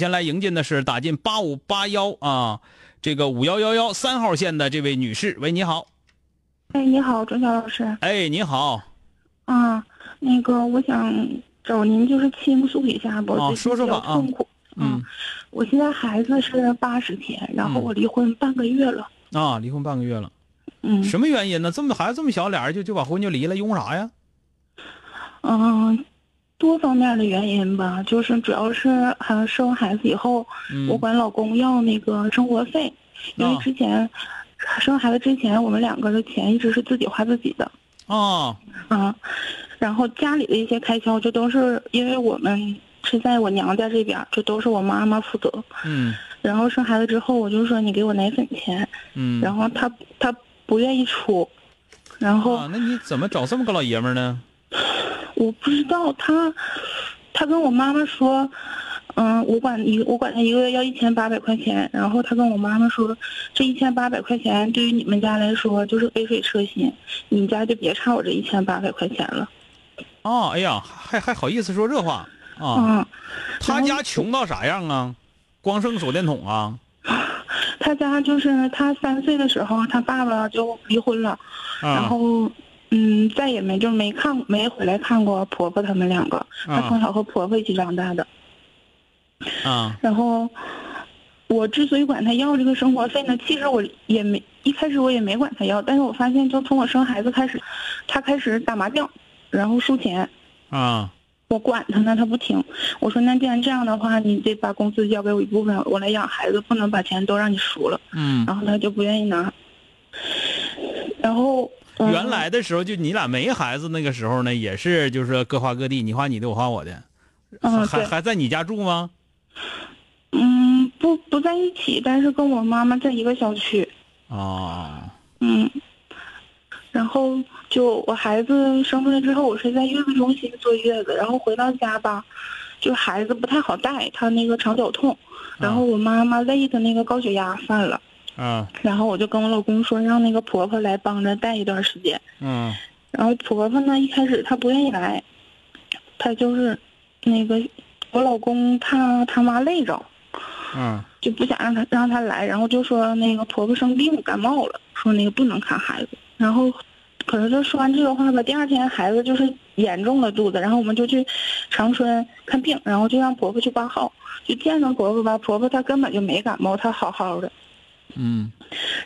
先来迎进的是打进八五八幺啊，这个五幺幺幺三号线的这位女士，喂，你好。哎，你好，钟晓老师。哎，你好。啊，那个，我想找您就是倾诉一下吧，哦，说说吧啊。痛苦。嗯。我现在孩子是八十天，然后我离婚半个月了。啊，离婚半个月了。嗯。什么原因呢？这么孩子这么小，俩人就就把婚就离了，因为啥呀？嗯。多方面的原因吧，就是主要是还生孩子以后，我管老公要那个生活费，因为之前生孩子之前，我们两个的钱一直是自己花自己的。哦。啊，然后家里的一些开销，就都是因为我们是在我娘家这边，就都是我妈妈负责。嗯。然后生孩子之后，我就说你给我奶粉钱。嗯。然后他他不愿意出，然后。啊，那你怎么找这么个老爷们呢？我不知道他，他跟我妈妈说，嗯，我管一我管他一个月要一千八百块钱，然后他跟我妈妈说，这一千八百块钱对于你们家来说就是杯水车薪，你们家就别差我这一千八百块钱了。哦，哎呀，还还好意思说这话啊？嗯，他家穷到啥样啊？光剩手电筒啊？他家就是他三岁的时候，他爸爸就离婚了，然后。嗯，再也没就没看没回来看过婆婆他们两个，她从小和婆婆一起长大的。啊。然后，我之所以管她要这个生活费呢，其实我也没一开始我也没管她要，但是我发现就从我生孩子开始，她开始打麻将，然后输钱。啊。我管他呢，他不听。我说那既然这样的话，你得把工资交给我一部分，我来养孩子，不能把钱都让你输了。嗯。然后他就不愿意拿。然后。原来的时候，就你俩没孩子那个时候呢，也是就是各花各地，你花你的，我花我的。嗯，还还在你家住吗？嗯，不不在一起，但是跟我妈妈在一个小区。哦。嗯。然后就我孩子生出来之后，我是在月子中心坐月子，然后回到家吧，就孩子不太好带，他那个肠绞痛，然后我妈妈累的那个高血压犯了。嗯，然后我就跟我老公说，让那个婆婆来帮着带一段时间。嗯，然后婆婆呢，一开始她不愿意来，她就是，那个我老公怕他妈累着，嗯，就不想让她让她来，然后就说那个婆婆生病感冒了，说那个不能看孩子。然后，可是就说完这个话吧，第二天孩子就是严重了肚子，然后我们就去长春看病，然后就让婆婆去挂号，就见着婆婆吧，婆婆她根本就没感冒，她好好的。嗯，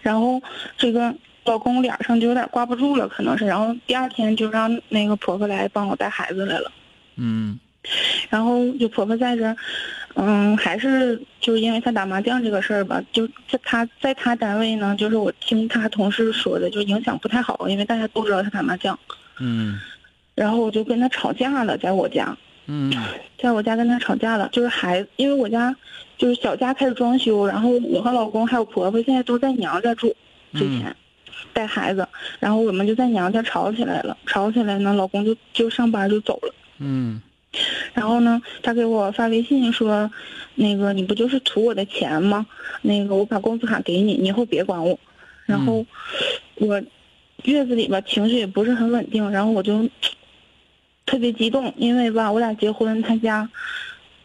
然后这个老公脸上就有点挂不住了，可能是。然后第二天就让那个婆婆来帮我带孩子来了。嗯，然后就婆婆在这，嗯，还是就是因为他打麻将这个事儿吧，就在他在他单位呢，就是我听他同事说的，就影响不太好，因为大家都知道他打麻将。嗯，然后我就跟他吵架了，在我家。嗯，在我家跟他吵架了，就是孩子，因为我家就是小家开始装修，然后我和老公还有婆婆现在都在娘家住，之前带孩子，然后我们就在娘家吵起来了，吵起来呢，老公就就上班就走了。嗯，然后呢，他给我发微信说，那个你不就是图我的钱吗？那个我把工资卡给你，你以后别管我。然后我月子里吧情绪也不是很稳定，然后我就。特别激动，因为吧，我俩结婚，他家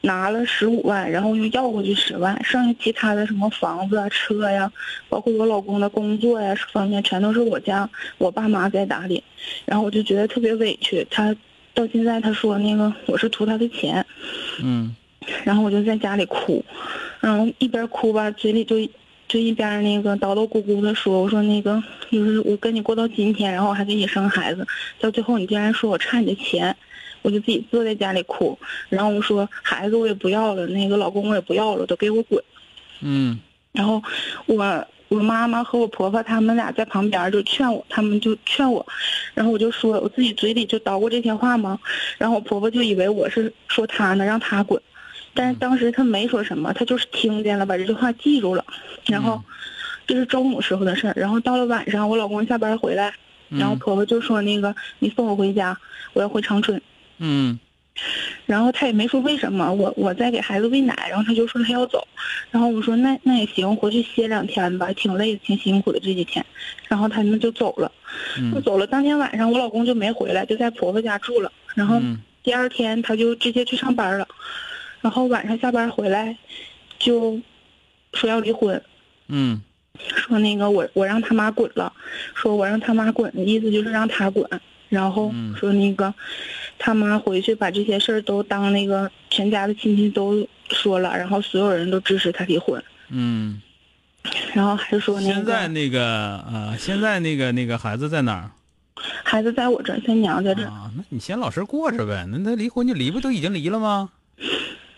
拿了十五万，然后又要回去十万，剩下其他的什么房子啊、车呀，包括我老公的工作呀方面，全都是我家我爸妈在打理。然后我就觉得特别委屈，他到现在他说那个我是图他的钱，嗯，然后我就在家里哭，然后一边哭吧，嘴里就就一边那个叨叨咕咕的说：“我说那个就是我跟你过到今天，然后我还给你生孩子，到最后你竟然说我差你的钱。”我就自己坐在家里哭，然后我说孩子我也不要了，那个老公我也不要了，都给我滚。嗯然后我我妈妈和我婆婆他们俩在旁边就劝我，他们就劝我，然后我就说我自己嘴里就叨过这些话嘛，然后我婆婆就以为我是说他呢，让他滚，但是当时他没说什么，他就是听见了，把这句话记住了，然后这是中午时候的事儿，然后到了晚上，我老公下班回来，然后婆婆就说那个你送我回家，我要回长春。嗯。然后他也没说为什么，我我在给孩子喂奶，然后他就说他要走，然后我说那那也行，回去歇两天吧，挺累的，挺辛苦的这几天，然后他们就走了，就嗯走了。当天晚上我老公就没回来，就在婆婆家住了，然后嗯。第二天他就直接去上班了，然后晚上下班回来，就说要离婚，嗯说那个我我让他妈滚了，说我让他妈滚的意思就是让他滚，然后嗯说那个他妈回去把这些事儿都当那个全家的亲戚都说了，然后所有人都支持他离婚，嗯。然后还说那现在那个呃，现在那个那个孩子在哪儿孩子在我这儿，在娘在这儿，啊？那你先老实过着呗。那他离婚就离，不都已经离了吗？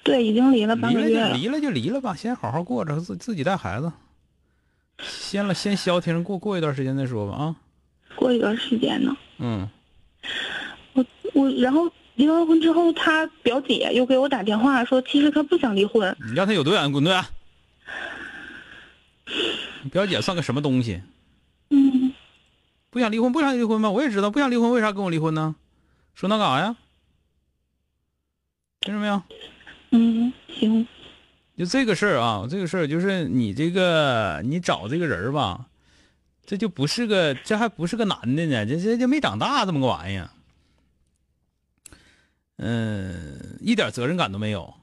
对，已经离了半个月离了就离了吧，先好好过着，自自己带孩子。先了，先消停过过一段时间再说吧啊。过一段时间呢，嗯我我然后离完婚之后，他表姐又给我打电话说，其实他不想离婚，你让他有多远滚多远。你表姐算个什么东西？嗯，不想离婚，不想离婚吗？我也知道，不想离婚，为啥跟我离婚呢？说那干啥呀？听着没有？嗯，行，就这个事儿啊，这个事儿就是你这个你找这个人儿吧，这就不是个，这还不是个男的呢，这这就没长大这么个玩意儿。嗯，一点责任感都没有，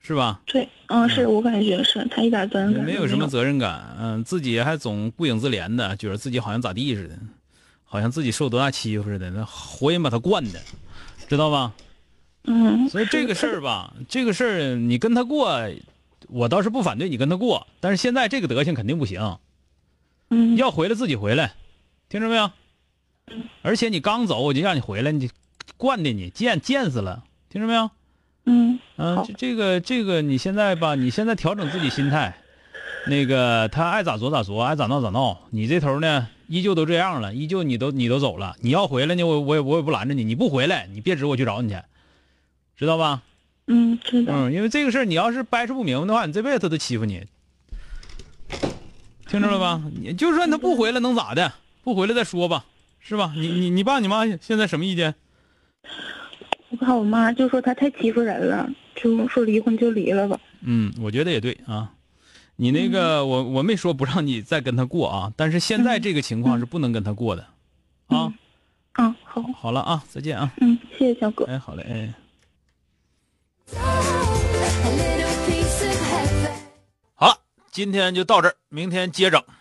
是吧？对，嗯，是我感觉是他一点责任感都没有什么责任感，嗯，自己还总顾影自怜的，觉得自己好像咋地似的，好像自己受多大欺负似的，那活人把他惯的，知道吧？嗯，所以这个事儿吧，这个事儿你跟他过，我倒是不反对你跟他过，但是现在这个德行肯定不行，嗯，要回来自己回来，听着没有？而且你刚走我就让你回来，你惯的你贱贱死了，听着没有？嗯，嗯、好这这个这个你现在吧，你现在调整自己心态，那个他爱咋作咋作，爱咋闹咋闹，你这头呢依旧都这样了，依旧你都你都走了，你要回来呢，我我也我也不拦着你，你不回来，你别指我去找你去，知道吧？嗯，知道，嗯，因为这个事儿你要是掰扯不明白的话，你这辈子他都欺负你，听着了吧？你就算他不回来能咋的？不回来再说吧，是吧？你你你爸你妈现在什么意见？我看我妈就说他太欺负人了，就说离婚就离了吧。嗯，我觉得也对啊。你那个，我我没说不让你再跟他过啊，但是现在这个情况是不能跟他过的，啊。嗯，好，好了啊，再见啊。嗯，谢谢小哥。哎，好嘞，哎。好了，今天就到这儿，明天接着。